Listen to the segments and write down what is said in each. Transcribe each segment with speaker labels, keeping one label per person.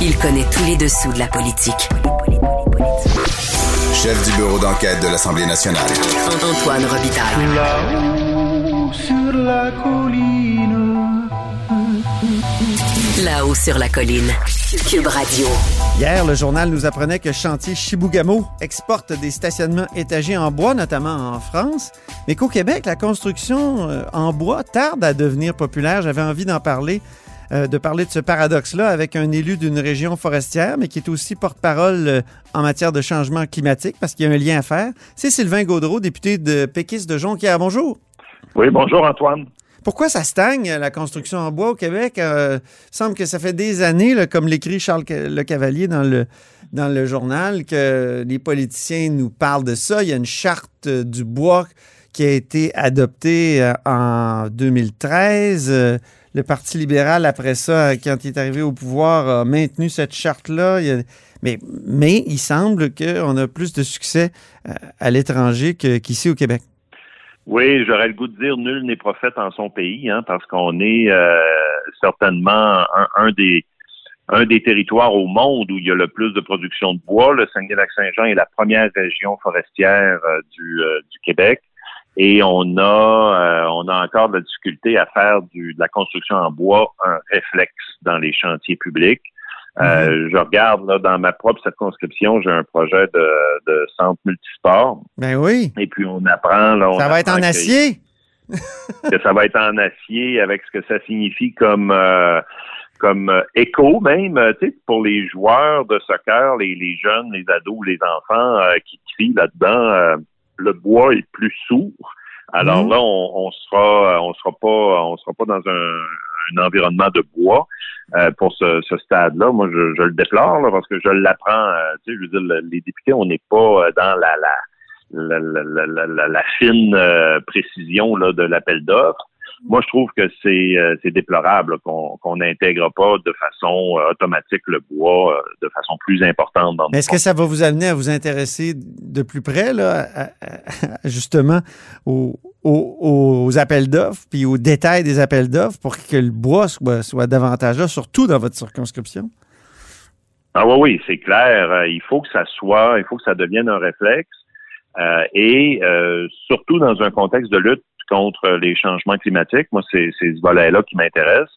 Speaker 1: Il connaît tous les dessous de la politique.
Speaker 2: Chef du bureau d'enquête de l'Assemblée nationale.
Speaker 1: Antoine Robitaille.
Speaker 3: Là-haut sur la colline.
Speaker 1: Là-haut sur la colline. Cube Radio.
Speaker 4: Hier, le journal nous apprenait que Chantier Chibougamau exporte des stationnements étagés en bois, notamment en France, mais qu'au Québec, la construction euh, en bois tarde à devenir populaire. J'avais envie d'en parler, euh, de parler de ce paradoxe-là avec un élu d'une région forestière, mais qui est aussi porte-parole euh, en matière de changement climatique, parce qu'il y a un lien à faire. C'est Sylvain Gaudreau, député de Péquis de Jonquière. Bonjour.
Speaker 5: Oui, bonjour Antoine.
Speaker 4: Pourquoi ça stagne, la construction en bois au Québec? Euh, il semble que ça fait des années, là, comme l'écrit Charles Le Cavalier dans le, dans le journal, que les politiciens nous parlent de ça. Il y a une charte euh, du bois qui a été adoptée euh, en 2013. Le Parti libéral, après ça, quand il est arrivé au pouvoir, a maintenu cette charte-là. Mais, mais il semble qu'on a plus de succès euh, à l'étranger qu'ici au Québec.
Speaker 5: Oui, j'aurais le goût de dire nul n'est prophète en son pays, hein, parce qu'on est euh, certainement un, des un des territoires au monde où il y a le plus de production de bois. Le Saguenay-Lac-Saint-Jean est la première région forestière euh, du Québec. Et on a euh, on a encore de la difficulté à faire du, de la construction en bois un réflexe dans les chantiers publics. Euh, Je regarde là, dans ma propre circonscription, j'ai un projet de, de centre multisport.
Speaker 4: Ben oui.
Speaker 5: Et puis on apprend là, on
Speaker 4: Ça va être en
Speaker 5: que-
Speaker 4: acier?
Speaker 5: que ça va être en acier avec ce que ça signifie comme euh, comme euh, écho même, euh, tu sais, pour les joueurs de soccer, les, les jeunes, les ados, les enfants qui crient là-dedans, le bois est plus sourd. Alors
Speaker 4: Mhm.
Speaker 5: là, on, on sera, on sera pas, on sera pas dans un, un environnement de bois euh, pour ce, ce stade-là. Moi, je, je le déplore là, parce que je l'apprends. euh, tu sais, je veux dire, le- les députés, on n'est pas euh, dans la la la, la, la, la- la- la fine euh, précision là, de l'appel d'offres. Moi, je trouve que c'est euh, déplorable qu'on n'intègre pas de façon euh, automatique le bois euh, de façon plus importante dans
Speaker 4: est-ce que ça va vous amener à vous intéresser de plus près, là, à- à- justement, aux, aux- aux appels d'offres, puis aux détails des appels d'offres pour que le bois soit, soit davantage là, surtout dans votre circonscription?
Speaker 5: Ah oui, oui, c'est clair. Il faut que ça soit, il faut que ça devienne un réflexe. Euh, et euh, surtout dans un contexte de lutte contre les changements climatiques, moi, c'est ce volet-là qui m'intéresse.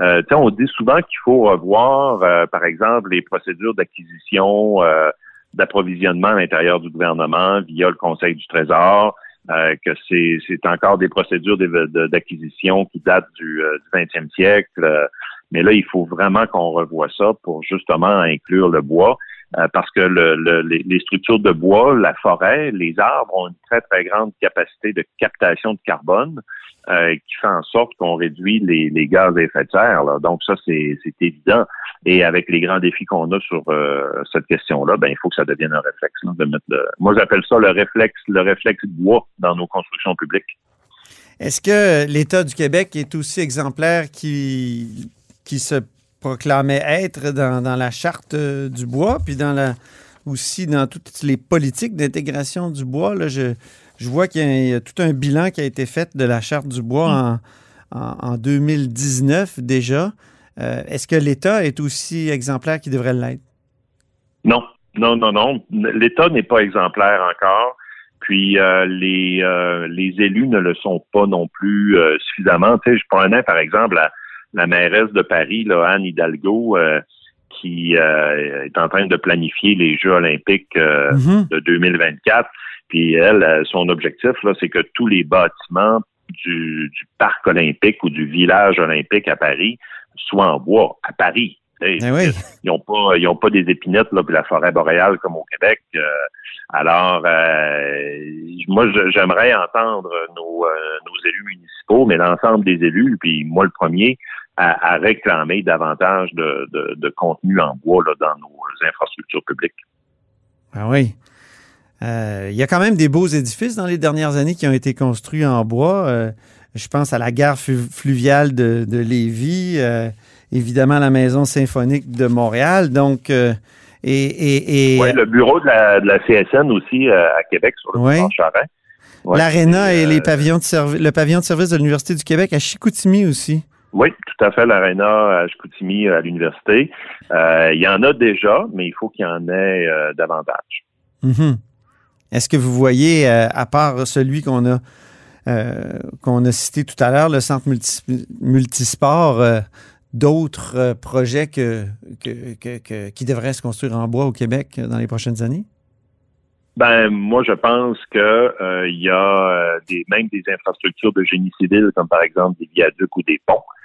Speaker 5: Euh, on dit souvent qu'il faut revoir, euh, par exemple, les procédures d'acquisition, euh, d'approvisionnement à l'intérieur du gouvernement via le Conseil du Trésor, euh, que c'est encore des procédures d'acquisition qui datent du, euh, du 20e siècle. euh, mais là, il faut vraiment qu'on revoie ça pour justement inclure le bois. Euh, parce que le, le- les, structures de bois, la forêt, les arbres ont une très, très grande capacité de captation de carbone euh, qui fait en sorte qu'on réduit les, les gaz à effet de serre. là. Donc ça, c'est c'est évident. Et avec les grands défis qu'on a sur euh, cette question-là, ben il faut que ça devienne un réflexe. là, de mettre le... Moi, j'appelle ça le réflexe, le réflexe bois dans nos constructions publiques.
Speaker 4: Est-ce que l'État du Québec est aussi exemplaire qui, qui se proclamait être dans, dans la charte euh, du bois, puis dans la, aussi dans toutes les politiques d'intégration du bois? Là, je, je vois qu'il y, a- il y a tout un bilan qui a été fait de la charte du bois en, en, en 2019 déjà. Euh, Est-ce que l'État est aussi exemplaire qu'il devrait l'être?
Speaker 5: Non, non, non, non. L'État n'est pas exemplaire encore. Puis euh, les, euh, les élus ne le sont pas non plus euh, suffisamment. Tu sais, je prenais par exemple la, la mairesse de Paris, là, Anne Hidalgo, euh, qui euh, est en train de planifier les Jeux olympiques euh,
Speaker 4: Mhm.
Speaker 5: de 2024. Puis elle, euh, son objectif, là, c'est que tous les bâtiments du, du parc olympique ou du village olympique à Paris soient en bois, à Paris.
Speaker 4: Eh oui.
Speaker 5: ils n'ont pas ils ont pas des épinettes là puis la forêt boréale comme au Québec. Euh, alors euh, moi j'aimerais entendre nos, euh, nos élus municipaux, mais l'ensemble des élus, puis moi le premier, à, à réclamer davantage de, de, de contenu en bois là, dans nos infrastructures publiques.
Speaker 4: Ah oui. Euh, il y a quand même des beaux édifices dans les dernières années qui ont été construits en bois. Euh, je pense à la gare fluviale de, de Lévis, euh, évidemment la maison symphonique de Montréal. Donc, euh, et, et, et
Speaker 5: Ouais, le bureau de la, de la CSN aussi à Québec sur le
Speaker 4: Ouais.
Speaker 5: boulevard Ouais,
Speaker 4: et les pavillons de le pavillon de service de l'Université du Québec à Chicoutimi aussi.
Speaker 5: Oui, tout à fait, l'aréna à Chicoutimi à l'université. il y en a déjà, mais il faut qu'il y en ait davantage.
Speaker 4: Mm-hmm. Est-ce que vous voyez, à part celui qu'on a qu'on a cité tout à l'heure, le centre multisport, d'autres projets que, qui devraient se construire en bois au Québec dans les prochaines années?
Speaker 5: Ben moi je pense que euh, il y a euh, des même des infrastructures de génie civil comme par exemple des viaducs ou des ponts euh,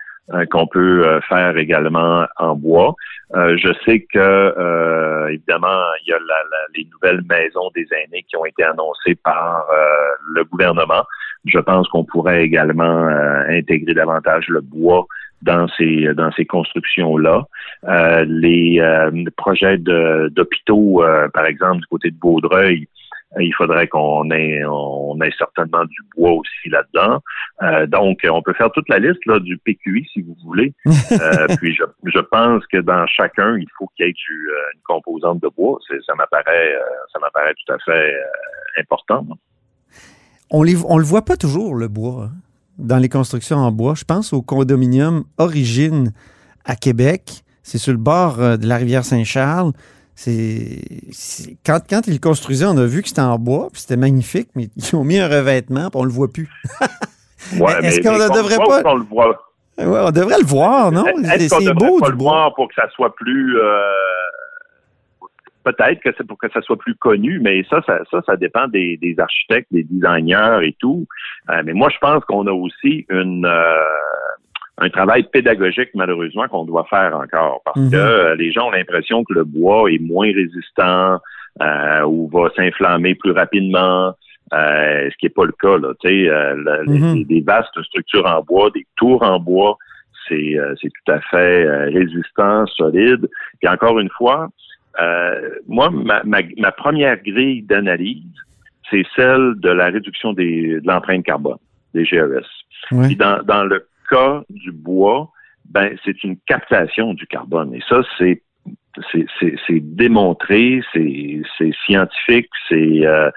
Speaker 5: qu'on peut faire également en bois. je sais que évidemment il y a les nouvelles maisons des aînés qui ont été annoncées par le gouvernement. Je pense qu'on pourrait également intégrer davantage le bois dans ces dans ces constructions là. Euh, les euh, projets d'hôpitaux, euh, par exemple du côté de Vaudreuil, il faudrait qu'on ait on ait certainement du bois aussi là-dedans. donc, on peut faire toute la liste là, du PQI si vous voulez. puis je, je, pense que dans chacun, il faut qu'il y ait du, une composante de bois. Ça m'apparaît ça m'apparaît tout à fait important.
Speaker 4: On, on le voit pas toujours le bois. Hein dans les constructions en bois. Je pense au condominium Origine à Québec. C'est sur le bord euh, de la rivière Saint-Charles. C'est, quand, quand ils le construisaient, on a vu que c'était en bois, puis c'était magnifique, mais ils ont mis un revêtement, puis on le voit plus.
Speaker 5: Est-ce qu'on ne devrait pas on le voit?
Speaker 4: on devrait le voir, non?
Speaker 5: C'est beau pas le voir pour que ça soit plus euh, peut-être que c'est pour que ça soit plus connu, mais ça, ça, ça, dépend des, architectes, des designers et tout. Euh, mais moi, je pense qu'on a aussi une euh, un travail pédagogique, malheureusement, qu'on doit faire encore parce mhm. que euh, les gens ont l'impression que le bois est moins résistant ou va s'inflammer plus rapidement. ce qui n'est pas le cas. Là. Tu sais, mhm. des vastes structures en bois, des tours en bois, c'est tout à fait résistant, solide. Et encore une fois, euh, moi, ma, ma, première grille d'analyse, c'est celle de la réduction des, de l'empreinte carbone, des GES. dans, dans le cas du bois, ben c'est une captation du carbone. Et ça, c'est c'est démontré, c'est scientifique, c'est euh,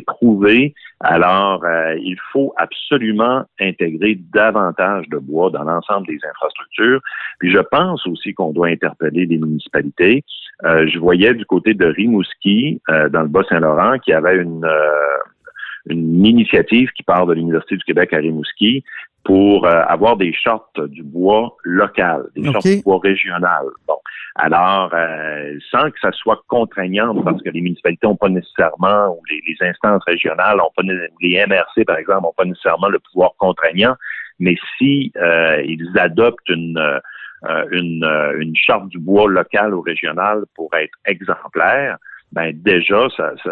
Speaker 5: prouvé. Alors, euh, il faut absolument intégrer davantage de bois dans l'ensemble des infrastructures. Puis je pense aussi qu'on doit interpeller les municipalités. Euh, je voyais du côté de Rimouski, euh, dans le Bas-Saint-Laurent, qui avait une, une initiative qui part de l'Université du Québec à Rimouski pour avoir des shorts du bois local, des shorts du bois régional. Bon. Alors, euh, sans que ça soit contraignant, parce que les municipalités n'ont pas nécessairement, ou les, instances régionales ont pas, les MRC, par exemple, n'ont pas nécessairement le pouvoir contraignant, mais si euh, ils adoptent une, euh, une, une charte du bois local ou régional pour être exemplaire, ben déjà, ça, ça,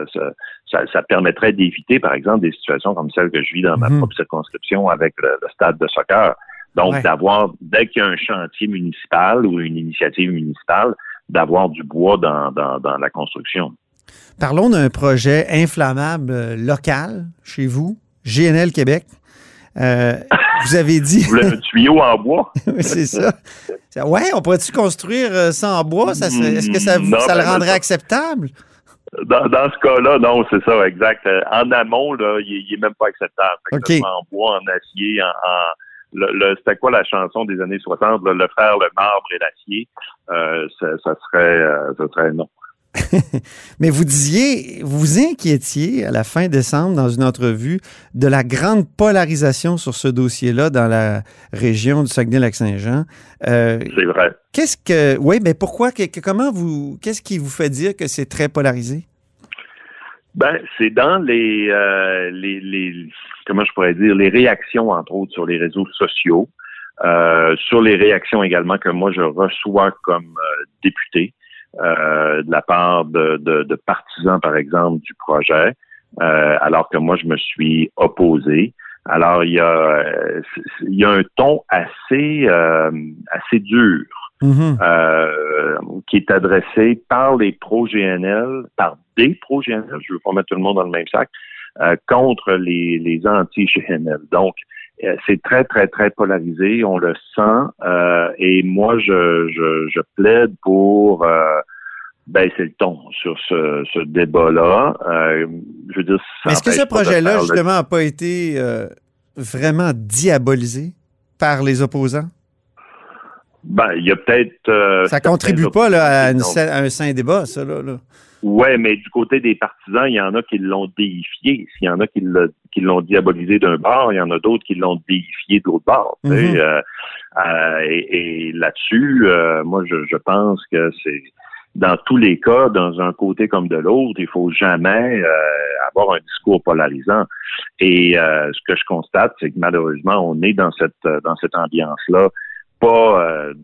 Speaker 5: ça, ça, permettrait d'éviter, par exemple, des situations comme celle que je vis dans ma mhm. propre circonscription avec le stade de soccer. Donc, d'avoir, dès qu'il y a un chantier municipal ou une initiative municipale, d'avoir du bois dans, dans, la construction.
Speaker 4: Parlons d'un projet inflammable euh, local chez vous, GNL Québec. Euh, vous avez dit.
Speaker 5: Vous voulez un tuyau en bois?
Speaker 4: oui, c'est ça. Ouais, on pourrait-tu construire euh, ça en bois? Est-ce que ça, ça le ben, rendrait acceptable?
Speaker 5: Dans, dans, ce cas-là, non, c'est ça, exact. En amont, là, il n'est même pas acceptable. En bois, en acier, en le, c'était quoi la chanson des années 60, le frère, le marbre et l'acier, euh, ça, serait, euh, ça serait non.
Speaker 4: Mais vous disiez, vous vous inquiétiez à la fin décembre dans une entrevue de la grande polarisation sur ce dossier-là dans la région du Saguenay-Lac-Saint-Jean.
Speaker 5: Euh, c'est vrai.
Speaker 4: Qu'est-ce que, oui, mais pourquoi, comment vous, qu'est-ce qui vous fait dire que c'est très polarisé?
Speaker 5: Ben, c'est dans les, euh, les, les, comment je pourrais dire, les réactions, entre autres, sur les réseaux sociaux, euh, sur les réactions également que moi je reçois comme euh, député euh, de la part de, de, de, partisans, par exemple, du projet, euh, alors que moi je me suis opposé. Alors il y a, il y a un ton assez, assez dur Mm-hmm. Euh, qui est adressé par les pro-GNL, par des pro-GNL, je veux pas mettre tout le monde dans le même sac, euh, contre les, les anti-GNL. Donc, euh, c'est très, très, très polarisé, on le sent, et moi, je, je, je plaide pour baisser le ton sur ce, ce débat-là. je veux dire,
Speaker 4: Est-ce que ce projet-là, justement, n'a pas été vraiment diabolisé par les opposants?
Speaker 5: Ben, il y a peut-être. euh,
Speaker 4: Ça contribue pas là, une à un sain débat, ça. Là, là.
Speaker 5: Ouais, mais du côté des partisans, il y en a qui l'ont déifié. S'il y en a qui l'a- qui l'ont diabolisé d'un bord, il y en a d'autres qui l'ont déifié de l'autre bord.
Speaker 4: Mhm.
Speaker 5: Euh, euh, et et là-dessus, euh, moi, je, je pense que c'est dans tous les cas, dans un côté comme de l'autre, il faut jamais avoir un discours polarisant. Et ce que je constate, c'est que malheureusement, on est dans cette dans cette ambiance-là pas euh,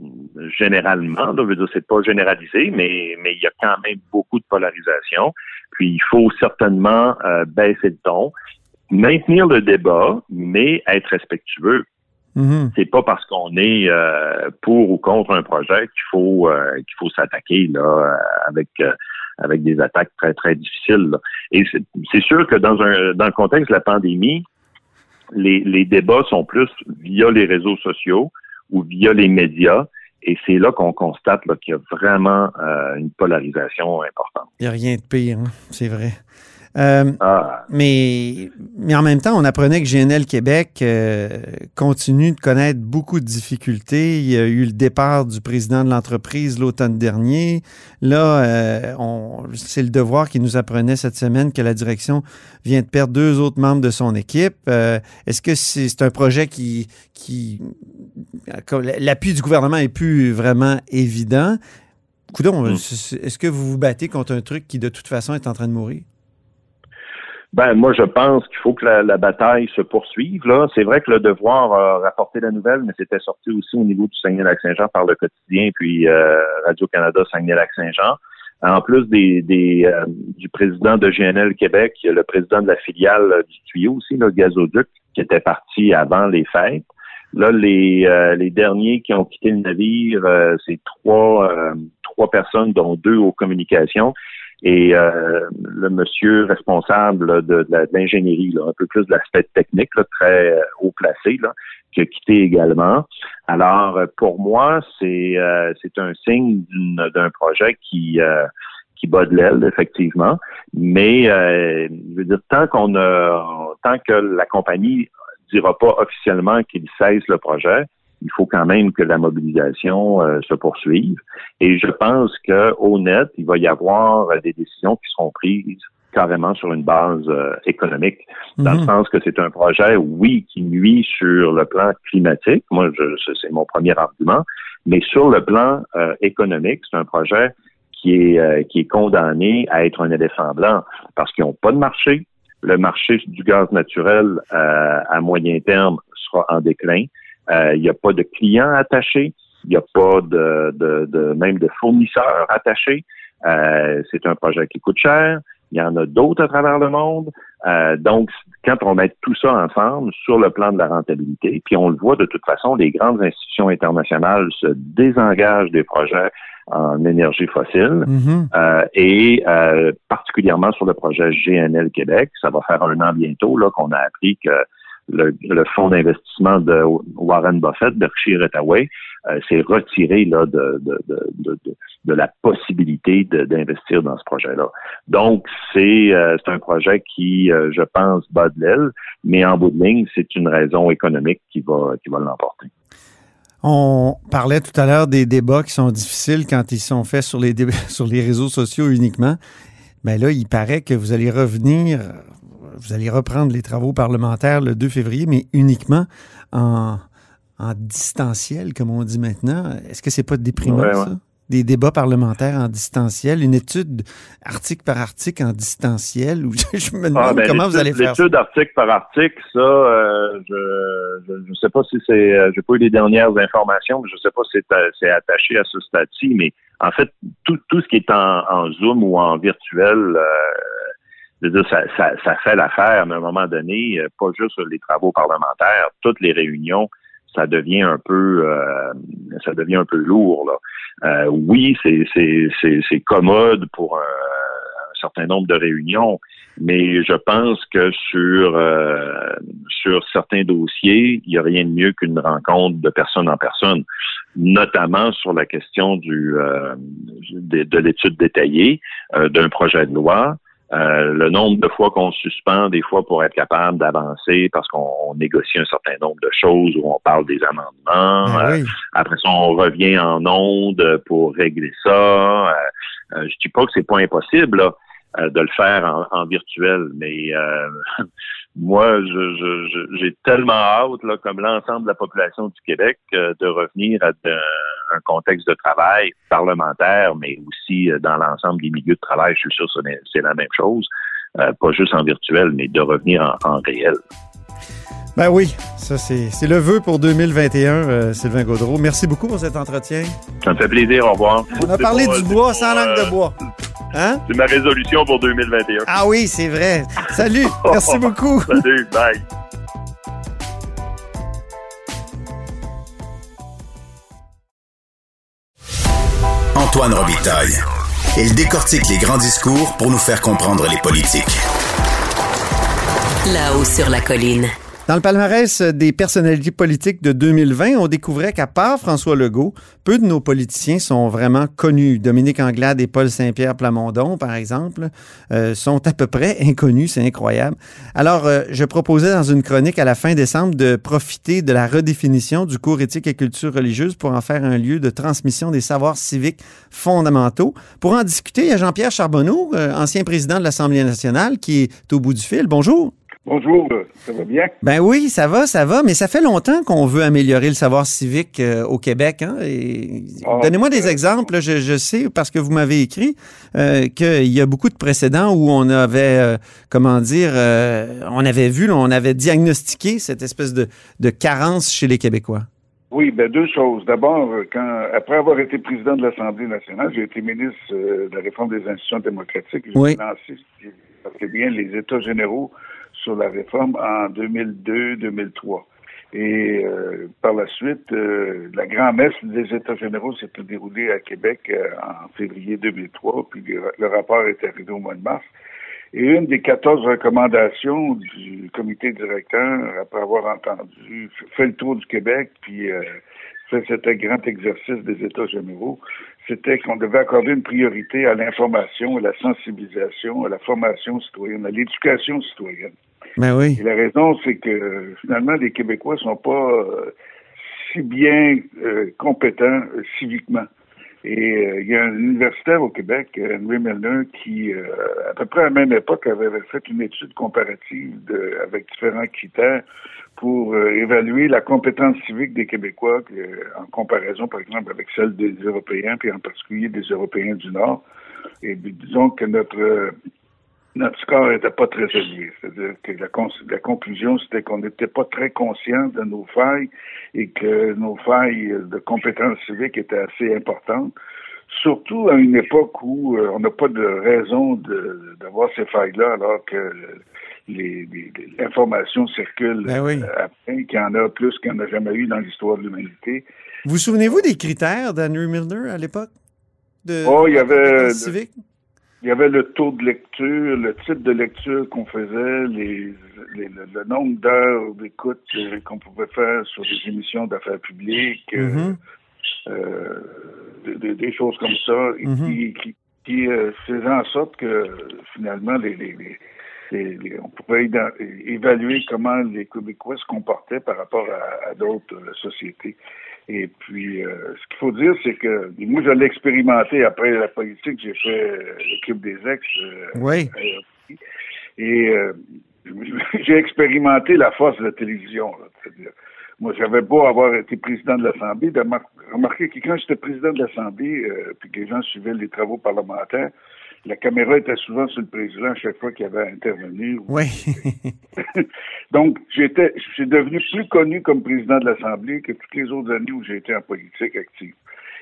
Speaker 5: généralement, là, je veux dire, c'est pas généralisé, mais mais il y a quand même beaucoup de polarisation. Puis il faut certainement euh, baisser le ton, maintenir le débat, mais être respectueux.
Speaker 4: Mhm.
Speaker 5: C'est pas parce qu'on est euh, pour ou contre un projet qu'il faut qu'il faut s'attaquer là avec avec des attaques très très difficiles. là. Et c'est c'est sûr que dans un dans le contexte de la pandémie, les, les débats sont plus via les réseaux sociaux ou via les médias. Et c'est là qu'on constate qu'il y a vraiment euh, une polarisation importante.
Speaker 4: Il n'y a rien de pire, hein, c'est vrai. Euh,
Speaker 5: Ah,
Speaker 4: mais, mais en même temps, on apprenait que GNL Québec euh, continue de connaître beaucoup de difficultés. Il y a eu le départ du président de l'entreprise l'automne dernier. Là, euh, on- c'est le devoir qui nous apprenait cette semaine que la direction vient de perdre deux autres membres de son équipe. Est-ce que c'est un projet qui, qui l'appui du gouvernement est plus vraiment évident? Coudon,
Speaker 5: Mm.
Speaker 4: est-ce que vous vous battez contre un truc qui de toute façon est en train de mourir?
Speaker 5: Ben, moi, je pense qu'il faut que la, la bataille se poursuive. Là, c'est vrai que le devoir a rapporté la nouvelle, mais c'était sorti aussi au niveau du Saguenay-Lac-Saint-Jean par le quotidien, puis euh, Radio-Canada Saguenay-Lac-Saint-Jean. En plus des, des euh, du président de GNL Québec, le président de la filiale euh, du tuyau aussi, le gazoduc, qui était parti avant les fêtes. Là, les, euh, les derniers qui ont quitté le navire, euh, c'est trois, euh, trois personnes, dont deux aux communications. Et euh, le monsieur responsable de, l'ingénierie, un peu plus de l'aspect technique, là, très euh, haut placé, là, qui a quitté également. Alors, euh, pour moi, c'est euh, c'est un signe d'un projet qui euh, qui bat de l'aile, effectivement. Mais je veux dire, tant qu'on a tant que la compagnie dira pas officiellement qu'il cesse le projet, il faut quand même que la mobilisation euh, se poursuive. Et je pense qu'au net, il va y avoir des décisions qui seront prises carrément sur une base euh, économique, dans le
Speaker 4: Mhm.
Speaker 5: sens que c'est un projet, oui, qui nuit sur le plan climatique. Moi, c'est mon premier argument. Mais sur le plan euh, économique, c'est un projet qui est, euh, qui est condamné à être un éléphant blanc parce qu'ils n'ont pas de marché. Le marché du gaz naturel euh, à moyen terme sera en déclin. Euh, Il n'y a pas de clients attachés. Il n'y a pas de, de, de- même de fournisseurs attachés. Euh, c'est un projet qui coûte cher. Il y en a d'autres à travers le monde. Euh, donc, quand on met tout ça ensemble sur le plan de la rentabilité, puis on le voit de toute façon, les grandes institutions internationales se désengagent des projets en énergie fossile.
Speaker 4: Mhm.
Speaker 5: Euh, et euh, particulièrement sur le projet GNL Québec, ça va faire un an bientôt là qu'on a appris que le, fonds d'investissement de Warren Buffett, Berkshire Hathaway, euh, s'est retiré de, la possibilité d'investir dans ce projet-là. Donc, c'est euh, un projet qui, euh, je pense, bat de l'aile, mais en bout de ligne, c'est une raison économique qui va l'emporter.
Speaker 4: On parlait tout à l'heure des débats qui sont difficiles quand ils sont faits sur les, sur les réseaux sociaux uniquement. Mais là, il paraît que vous allez revenir, vous allez reprendre les travaux parlementaires le 2 février, mais uniquement en, en distanciel, comme on dit maintenant. Est-ce que c'est pas déprimant,
Speaker 5: Ouais, ouais.
Speaker 4: ça? Des débats parlementaires en distanciel, une étude article par article en distanciel, ou je me demande
Speaker 5: Ah, ben,
Speaker 4: comment vous allez faire.
Speaker 5: L'étude article par article, ça, euh, je ne sais pas si c'est, euh, j'ai pas eu les dernières informations, mais je sais pas si c'est, euh, attaché à ce stade-ci, mais en fait, tout, tout ce qui est en, en Zoom ou en virtuel, euh, je veux dire, ça, ça, ça fait l'affaire, mais à un moment donné, pas juste les travaux parlementaires, toutes les réunions, ça devient un peu, euh, ça devient un peu lourd. Euh, oui, c'est, commode pour un, certain nombre de réunions, mais je pense que sur euh, sur certains dossiers, il n'y a rien de mieux qu'une rencontre de personne en personne, notamment sur la question du de, de l'étude détaillée d'un projet de loi. Euh, le nombre de fois qu'on suspend des fois pour être capable d'avancer parce qu'on négocie un certain nombre de choses où on parle des amendements.
Speaker 4: Oui.
Speaker 5: Euh, après ça, on revient en onde pour régler ça. Euh, euh, je dis pas que c'est pas impossible là, euh, de le faire en, en virtuel, mais euh, moi, je- je- je- j'ai tellement hâte, là, comme l'ensemble de la population du Québec, euh, de revenir à un contexte de travail parlementaire, mais aussi euh, dans l'ensemble des milieux de travail. Je suis sûr que c'est- c'est la même chose, euh, pas juste en virtuel, mais de revenir en, en réel.
Speaker 4: Ben oui, ça c'est c'est le vœu pour 2021, euh, Sylvain Gaudreau. Merci beaucoup pour cet entretien.
Speaker 5: Ça me fait plaisir. Au revoir.
Speaker 4: On a parlé du bois sans langue
Speaker 5: euh,
Speaker 4: de bois. Hein?
Speaker 5: C'est ma résolution pour 2021.
Speaker 4: Ah oui, c'est vrai. Salut, merci beaucoup.
Speaker 5: Salut, bye.
Speaker 2: Antoine Robitaille. Il décortique les grands discours pour nous faire comprendre les politiques.
Speaker 1: Là-haut sur la colline.
Speaker 4: Dans le palmarès des personnalités politiques de 2020, on découvrait qu'à part François Legault, peu de nos politiciens sont vraiment connus. Dominique Anglade et Paul Saint-Pierre Plamondon, par exemple, euh, sont à peu près inconnus. C'est incroyable. Alors, euh, je proposais dans une chronique à la fin décembre de profiter de la redéfinition du cours éthique et culture religieuse pour en faire un lieu de transmission des savoirs civiques fondamentaux. Pour en discuter, il y a Jean-Pierre Charbonneau, euh, ancien président de l'Assemblée nationale, qui est au bout du fil. Bonjour.
Speaker 6: Bonjour, euh, ça va bien?
Speaker 4: Ben oui, ça va, ça va, mais ça fait longtemps qu'on veut améliorer le savoir civique euh, au Québec. Hein, et...
Speaker 6: Ah,
Speaker 4: Donnez-moi des
Speaker 6: euh,
Speaker 4: exemples. là. Je, je sais, parce que vous m'avez écrit, euh, qu'il y a beaucoup de précédents où on avait, comment dire, on avait vu, là, on avait diagnostiqué cette espèce de, de carence chez les Québécois.
Speaker 6: Oui, ben deux choses. D'abord, quand après avoir été président de l'Assemblée nationale, j'ai été ministre de la réforme des institutions démocratiques. J'ai
Speaker 4: Oui.
Speaker 6: lancé, ça fait bien, les États généraux sur la réforme en 2002-2003. Et euh, par la suite, euh, la grand-messe des États généraux s'est déroulée à Québec euh, en février 2003, puis le, le rapport est arrivé au mois de mars. Et une des 14 recommandations du comité directeur, après avoir entendu, fait le tour du Québec, puis fait cet grand exercice des États généraux, c'était qu'on devait accorder une priorité à l'information, à la sensibilisation, à la formation citoyenne, à l'éducation citoyenne.
Speaker 4: Ben oui.
Speaker 6: Et la raison, c'est que finalement, les Québécois sont pas euh, si bien euh, compétents euh, civiquement. Et euh, il y a un universitaire au Québec, euh, Henry Milner, qui, euh, à peu près à la même époque, avait fait une étude comparative de, avec différents critères pour euh, évaluer la compétence civique des Québécois euh, en comparaison, par exemple, avec celle des Européens, puis en particulier des Européens du Nord. Et disons que notre notre score n'était pas très élevé. C'est-à-dire que la, la conclusion, c'était qu'on n'était pas très conscient de nos failles et que nos failles de compétences civiques étaient assez importantes. Surtout à une époque où euh, on n'a pas de raison de- d'avoir ces failles-là, alors que les- les- les- l'information circule
Speaker 4: Ben oui.
Speaker 6: après, qu'il y en a plus qu'il n'y en a jamais eu dans l'histoire de l'humanité.
Speaker 4: Vous souvenez-vous des critères d'Henry Milner à l'époque? De,
Speaker 6: Oh, il y
Speaker 4: de
Speaker 6: avait-
Speaker 4: compétences civiques?
Speaker 6: Il y avait le taux de lecture, le type de lecture qu'on faisait, les, les- le, le nombre d'heures d'écoute euh, qu'on pouvait faire sur des émissions d'affaires publiques, euh,
Speaker 4: Mhm.
Speaker 6: euh, des- choses comme ça, et
Speaker 4: Mhm.
Speaker 6: qui, qui, qui euh, faisaient en sorte que finalement les, les, on pouvait évaluer comment les Québécois se comportaient par rapport à, à d'autres sociétés. Et puis, euh, ce qu'il faut dire, c'est que moi, je l'ai expérimenté après la politique. J'ai fait euh, l'équipe des ex. euh,
Speaker 4: Oui.
Speaker 6: et euh, j'ai expérimenté la force de la télévision. là. Moi, j'avais beau avoir été président de l'Assemblée, de mar- remarquer que quand j'étais président de l'Assemblée, euh, puis que les gens suivaient les travaux parlementaires, la caméra était souvent sur le président à chaque fois qu'il avait à intervenir.
Speaker 4: Oui.
Speaker 6: Donc, j'étais, suis devenu plus connu comme président de l'Assemblée que toutes les autres années où j'ai été en politique active.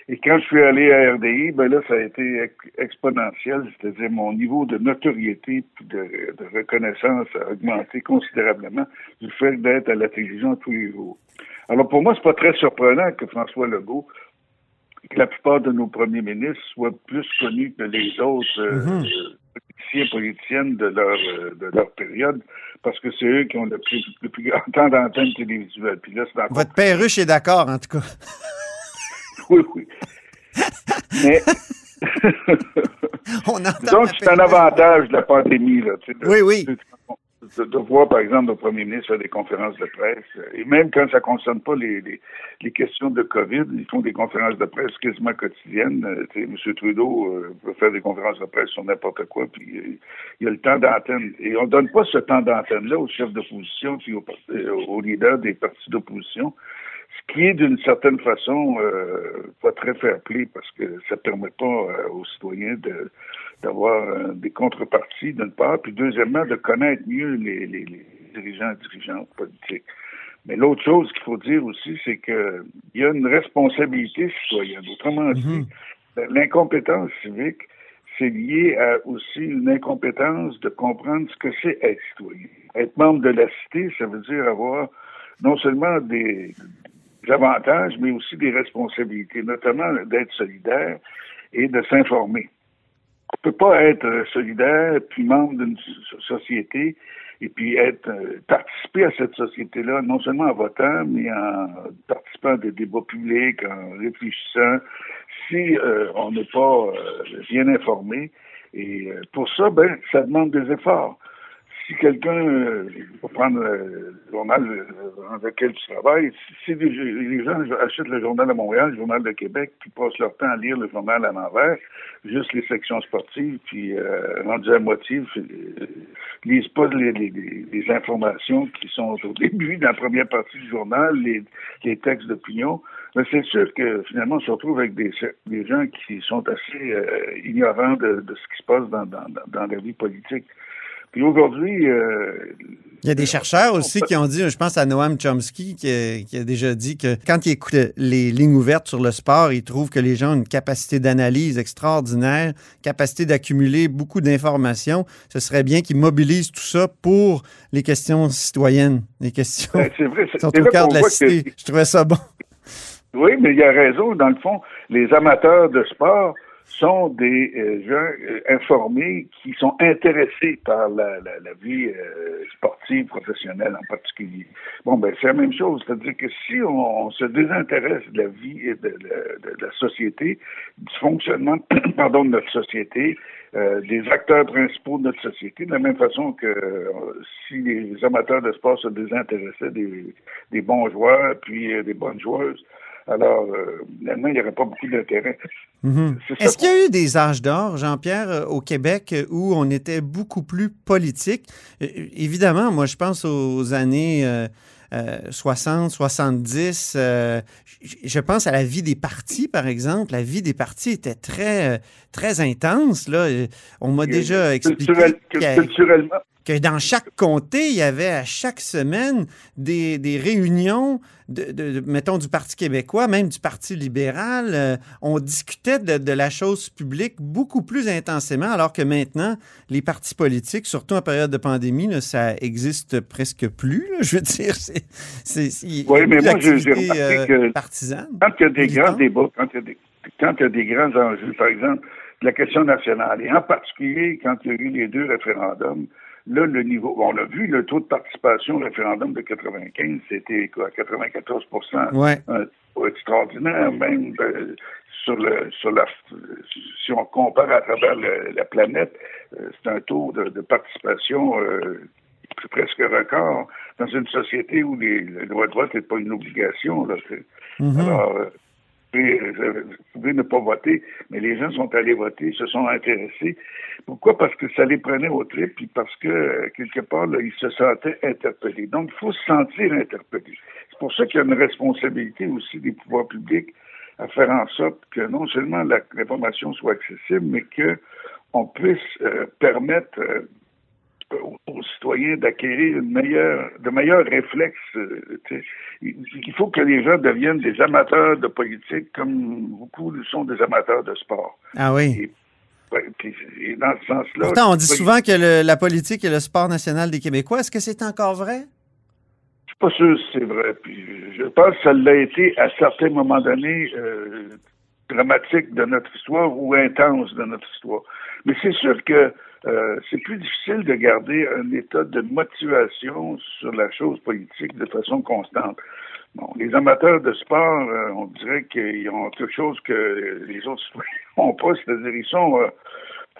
Speaker 6: Et quand je suis allé à RDI, ben là, ça a été ex- exponentiel, c'est-à-dire mon niveau de notoriété de, de reconnaissance a augmenté considérablement du fait d'être à la télévision tous les jours. Alors pour moi, c'est pas très surprenant que François Legault, que la plupart de nos premiers ministres soient plus connus que les autres euh,
Speaker 4: Mhm.
Speaker 6: politiciens, politiciennes de leur euh, de leur période, parce que c'est eux qui ont le plus, le plus grand temps d'antenne télévisuelle. Puis là,
Speaker 4: Votre perruche est d'accord, en tout cas.
Speaker 6: oui, oui. Mais
Speaker 4: On
Speaker 6: Donc, c'est un avantage de la pandémie. Là, tu sais, de-
Speaker 4: Oui, oui.
Speaker 6: De, de voir, par exemple, le premier ministre faire des conférences de presse. Et même quand ça ne concerne pas les, les, les questions de COVID, ils font des conférences de presse quasiment quotidiennes. Euh, M. Trudeau euh, peut faire des conférences de presse sur n'importe quoi, puis euh, il y a le temps d'antenne. Et on donne pas ce temps d'antenne-là aux chefs d'opposition puis aux, euh, aux leaders des partis d'opposition. Ce qui est d'une certaine façon euh, pas très fair-play parce que ça permet pas euh, aux citoyens de d'avoir euh, des contreparties d'une part, puis deuxièmement de connaître mieux les, les, les dirigeants et dirigeantes politiques. Mais l'autre chose qu'il faut dire aussi, c'est que il y a une responsabilité citoyenne. Autrement dit, l'incompétence civique, c'est lié à aussi une incompétence de comprendre ce que c'est être citoyen. Être membre de la cité, ça veut dire avoir non seulement des avantages, mais aussi des responsabilités, notamment d'être solidaire et de s'informer. On peut pas être euh, solidaire puis membre d'une so- société et puis être euh, participer à cette société-là, non seulement en votant, mais en participant à des débats publics, en réfléchissant, si euh, on n'est pas bien informé. Et pour ça, ben, ça demande des efforts. Si quelqu'un euh, va prendre euh, le journal euh, dans lequel tu travailles, si, si les, gens achètent le journal de Montréal, le journal de Québec, puis passent leur temps à lire le journal à l'envers, juste les sections sportives, puis euh, rendu à moitié, euh, lisent pas les, les, les- les informations qui sont au début, dans la première partie du journal, les, les textes d'opinion. Mais c'est sûr que finalement, on se retrouve avec des, des gens qui sont assez euh, ignorants de, de ce qui se passe dans, dans, dans la vie politique. Puis aujourd'hui, euh,
Speaker 4: Il y a des chercheurs aussi qui ont dit, je pense à Noam Chomsky, qui a, qui a déjà dit que quand il écoute les lignes ouvertes sur le sport, il trouve que les gens ont une capacité d'analyse extraordinaire, capacité d'accumuler beaucoup d'informations. Ce serait bien qu'ils mobilisent tout ça pour les questions citoyennes, les questions
Speaker 6: ben, c'est vrai,
Speaker 4: qui sont au cœur de la
Speaker 6: que
Speaker 4: cité. Je trouvais ça bon.
Speaker 6: Oui, mais il y a raison. Dans le fond, les amateurs de sport sont des euh, gens euh, informés qui sont intéressés par la, vie euh, sportive professionnelle en particulier. Bon, ben c'est la même chose. C'est-à-dire que si on, se désintéresse de la vie et de, la- société, du fonctionnement pardon, de notre société, euh, des acteurs principaux de notre société, de la même façon que si les amateurs de sport se désintéressaient des, des bons joueurs puis des bonnes joueuses, alors, euh, maintenant, il n'y aurait pas beaucoup d'intérêt.
Speaker 4: Mhm. Est-ce qu'il y a eu des âges d'or, Jean-Pierre, euh, au Québec euh, où on était beaucoup plus politique? Euh, évidemment, moi, je pense aux années euh, euh, 60, 70. euh, je pense à la vie des partis, par exemple. La vie des partis était très, euh, très intense. Là. Euh, On m'a déjà expliqué
Speaker 6: Culturel-
Speaker 4: a-
Speaker 6: culturellement,
Speaker 4: que dans chaque comté, il y avait à chaque semaine des, des réunions, de, de- de- mettons, du Parti québécois, même du Parti libéral. Euh, on discutait de, de la chose publique beaucoup plus intensément, alors que maintenant, les partis politiques, surtout en période de pandémie, là, ça existe presque plus. là. je veux dire, c'est... c'est-
Speaker 6: Oui, mais moi, j'ai- remarqué
Speaker 4: euh,
Speaker 6: que
Speaker 4: partisane.
Speaker 6: quand il y a des grands débats, quand il y a des, quand il y a des grands enjeux, par exemple, de la question nationale, et en particulier quand il y a eu les deux référendums, là, le niveau, on a vu le taux de participation au référendum de 95, c'était quoi, 94
Speaker 4: Ouais.
Speaker 6: un taux extraordinaire, même euh, sur le sur la si on compare à travers le- la planète, euh, c'est un taux de, de participation euh, presque record dans une société où les, le droit de vote n'est pas une obligation. Là.
Speaker 4: Mhm.
Speaker 6: Alors, euh, vous pouvez, euh, vous pouvez ne pas voter, mais les gens sont allés voter, se sont intéressés. Pourquoi? Parce que ça les prenait au trip, puis parce que, euh, quelque part, là, ils se sentaient interpellés. Donc, il faut se sentir interpellé. C'est pour ça qu'il y a une responsabilité aussi des pouvoirs publics à faire en sorte que non seulement l'information soit accessible, mais que on puisse euh, permettre euh, aux, aux citoyens d'acquérir de meilleurs réflexes. euh, il, faut que les gens deviennent des amateurs de politique comme beaucoup le sont des amateurs de sport.
Speaker 4: Ah oui.
Speaker 6: Et, ouais, puis, et dans ce sens-là...
Speaker 4: Pourtant, on dit souvent que le- la politique est le sport national des Québécois. Est-ce que c'est encore vrai?
Speaker 6: je suis pas sûr si c'est vrai. Puis je pense que ça l'a été à certains moments donnés euh, dramatique de notre histoire ou intense de notre histoire. Mais c'est sûr que euh, c'est plus difficile de garder un état de motivation sur la chose politique de façon constante. Bon, les amateurs de sport, euh, on dirait qu'ils ont quelque chose que les autres n'ont pas, c'est-à-dire ils sont euh,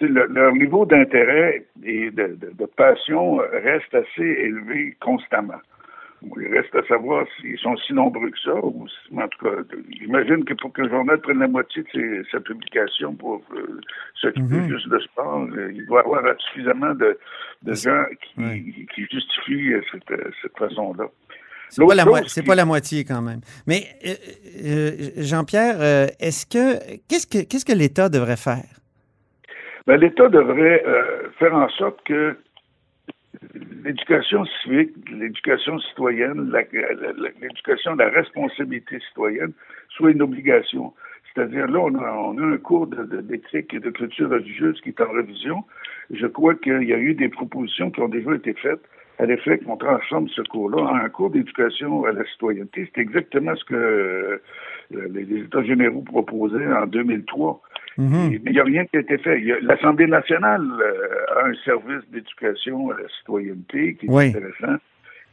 Speaker 6: leur niveau d'intérêt et de, passion reste assez élevé constamment. Il reste à savoir s'ils sont si nombreux que ça, ou en tout cas, j'imagine que pour qu'un journal prenne la moitié de sa publication pour euh, s'occuper mhm. juste de sport, euh, il doit y avoir suffisamment de, de gens qui, qui justifient cette, cette façon-là.
Speaker 4: C'est pas, la pas la moitié quand même. Mais Jean-Pierre, est-ce que qu'est-ce que qu'est-ce que l'État devrait faire?
Speaker 6: Ben, L'État devrait euh, faire en sorte que l'éducation civique, l'éducation citoyenne, l'éducation de la responsabilité citoyenne soit une obligation. C'est-à-dire, là, on a, un cours d'éthique et de culture religieuse qui est en révision. Je crois qu'il y a eu des propositions qui ont déjà été faites à l'effet qu'on transforme ce cours-là en un cours d'éducation à la citoyenneté. C'est exactement ce que euh, les États généraux proposaient en 2003. Mhm. Mais il n'y a rien qui a été fait. L'Assemblée nationale euh, a un service d'éducation à la citoyenneté qui est intéressant.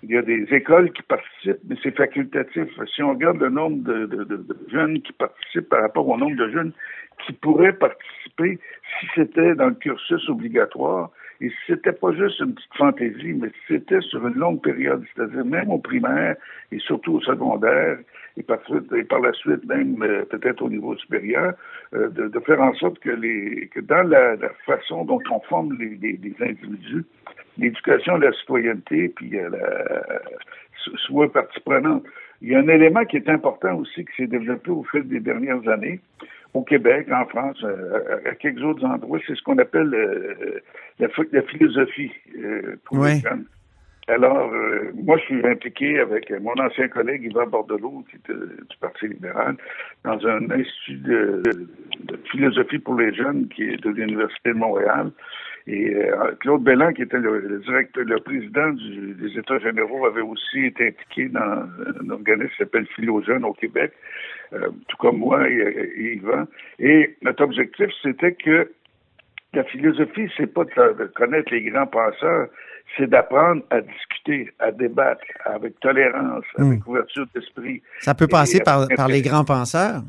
Speaker 6: Il y a des écoles qui participent, mais c'est facultatif. Si on regarde le nombre de, jeunes qui participent par rapport au nombre de jeunes qui pourraient participer si c'était dans le cursus obligatoire, et c'était pas juste une petite fantaisie, mais c'était sur une longue période, c'est-à-dire même au primaire et surtout au secondaire, et par, et par la suite même euh, peut-être au niveau supérieur, euh, de, faire en sorte que, les, que dans la, façon dont on forme les, les, individus, l'éducation de la citoyenneté, puis euh, la, soit partie prenante. Il y a un élément qui est important aussi qui s'est développé au fil des dernières années au Québec, en France, à, quelques autres endroits, c'est ce qu'on appelle la, la, philosophie pour les jeunes. Alors, euh, moi, je suis impliqué avec mon ancien collègue Yvan Bordelot, qui est du Parti libéral, dans un institut de, philosophie pour les jeunes qui est de l'Université de Montréal. Et euh, Claude Bellan, qui était le, directeur, le président des États généraux, avait aussi été impliqué dans un organisme qui s'appelle Philo Jeunes au Québec, euh, tout comme moi et, et Yvan. Et notre objectif, c'était que la philosophie, c'est pas de, connaître les grands penseurs, c'est d'apprendre à discuter, à débattre avec tolérance, avec hmm. ouverture d'esprit.
Speaker 4: Ça peut passer par, par les grands penseurs?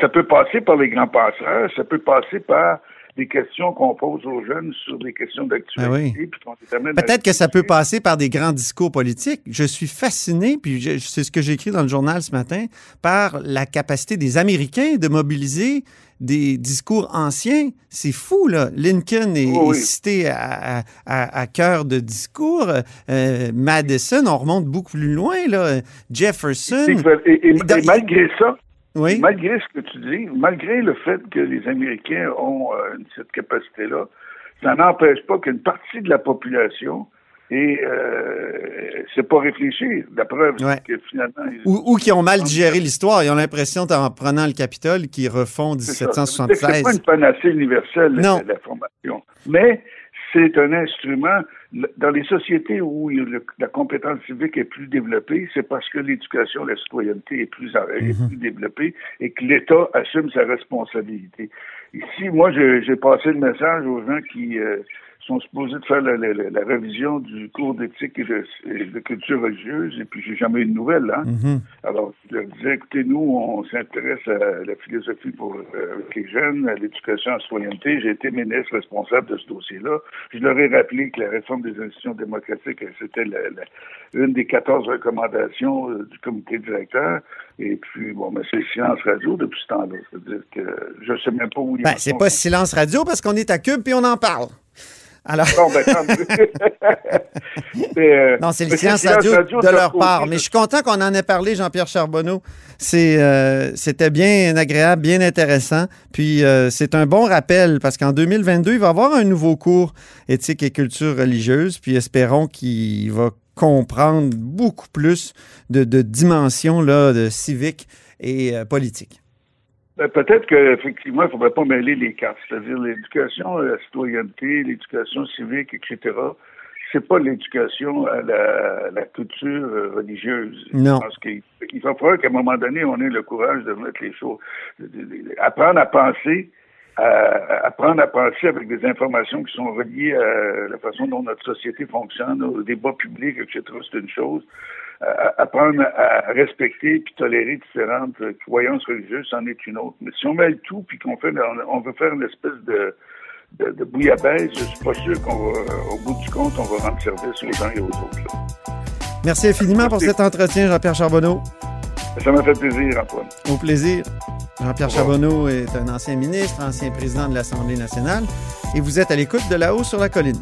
Speaker 6: Ça peut passer par les grands penseurs, ça peut passer par des questions qu'on pose aux jeunes sur des questions d'actualité.
Speaker 4: Ah Peut-être que ça peut passer par des grands discours politiques. Je suis fasciné, puis c'est ce que j'ai écrit dans le journal ce matin, par la capacité des Américains de mobiliser des discours anciens. C'est fou, là. Lincoln est, oh cité à, à, cœur de discours. Euh, Madison, on remonte beaucoup plus loin, là. Jefferson.
Speaker 6: Et, malgré ça, malgré ce que tu dis, malgré le fait que les Américains ont euh, cette capacité-là, ça n'empêche pas qu'une partie de la population et euh, c'est pas réfléchi. La preuve, que finalement.
Speaker 4: Ou, qui ont mal digéré l'histoire. Ils ont l'impression, en prenant le Capitole, qu'ils refont 1776.
Speaker 6: C'est pas une panacée universelle, La, la, formation. Mais c'est un instrument. Dans les sociétés où la compétence civique est plus développée, c'est parce que l'éducation, la citoyenneté est plus, mhm. plus développée et que l'État assume sa responsabilité. Ici, moi, j'ai passé le message aux gens qui euh, sont supposés de faire la, révision du cours d'éthique et de, culture religieuse, et puis j'ai jamais eu de nouvelles. Hein? Mm-hmm. Alors, je leur disais, écoutez, nous, on s'intéresse à la philosophie pour euh, les jeunes, à l'éducation en citoyenneté. J'ai été ministre responsable de ce dossier-là. Je leur ai rappelé que la réforme des institutions démocratiques, c'était une des 14 recommandations euh, du comité directeur. Et puis, bon, mais c'est silence radio depuis ce temps-là. C'est-à-dire que je ne sais même pas où il
Speaker 4: ben, C'est pas silence radio parce qu'on est à Cube puis on en parle. Alors...
Speaker 6: Ben,
Speaker 4: euh, non, c'est le silence radio, de leur part. Mais je suis content qu'on en ait parlé, Jean-Pierre Charbonneau. Euh, c'était bien agréable, bien intéressant. Puis euh, c'est un bon rappel parce qu'en 2022, il va y avoir un nouveau cours éthique et culture religieuse. Puis espérons qu'il va comprendre beaucoup plus de, dimensions là, de civique et politique.
Speaker 6: Ben, peut-être qu'effectivement, il ne faudrait pas mêler les cartes. C'est-à-dire l'éducation à la citoyenneté, l'éducation civique, etc. C'est pas l'éducation à la, culture religieuse.
Speaker 4: Non.
Speaker 6: Parce qu'il il va falloir qu'à un moment donné, on ait le courage de mettre les choses. Apprendre à penser, apprendre à penser avec des informations qui sont reliées à la façon dont notre société fonctionne, au débat public, etc. C'est une chose apprendre à respecter puis tolérer différentes croyances religieuses, c'en est une autre. Mais si on met le tout puis qu'on fait, on veut faire une espèce de de, de bouillabaisse, je suis pas sûr qu'on va, au bout du compte, on va rendre service aux uns et aux autres. là.
Speaker 4: Merci infiniment pour cet entretien, Jean-Pierre Charbonneau.
Speaker 6: Ça m'a fait plaisir, Antoine.
Speaker 4: Au plaisir. Jean-Pierre. Charbonneau est un ancien ministre, ancien président de l'Assemblée nationale, et vous êtes à l'écoute de là-haut sur la colline.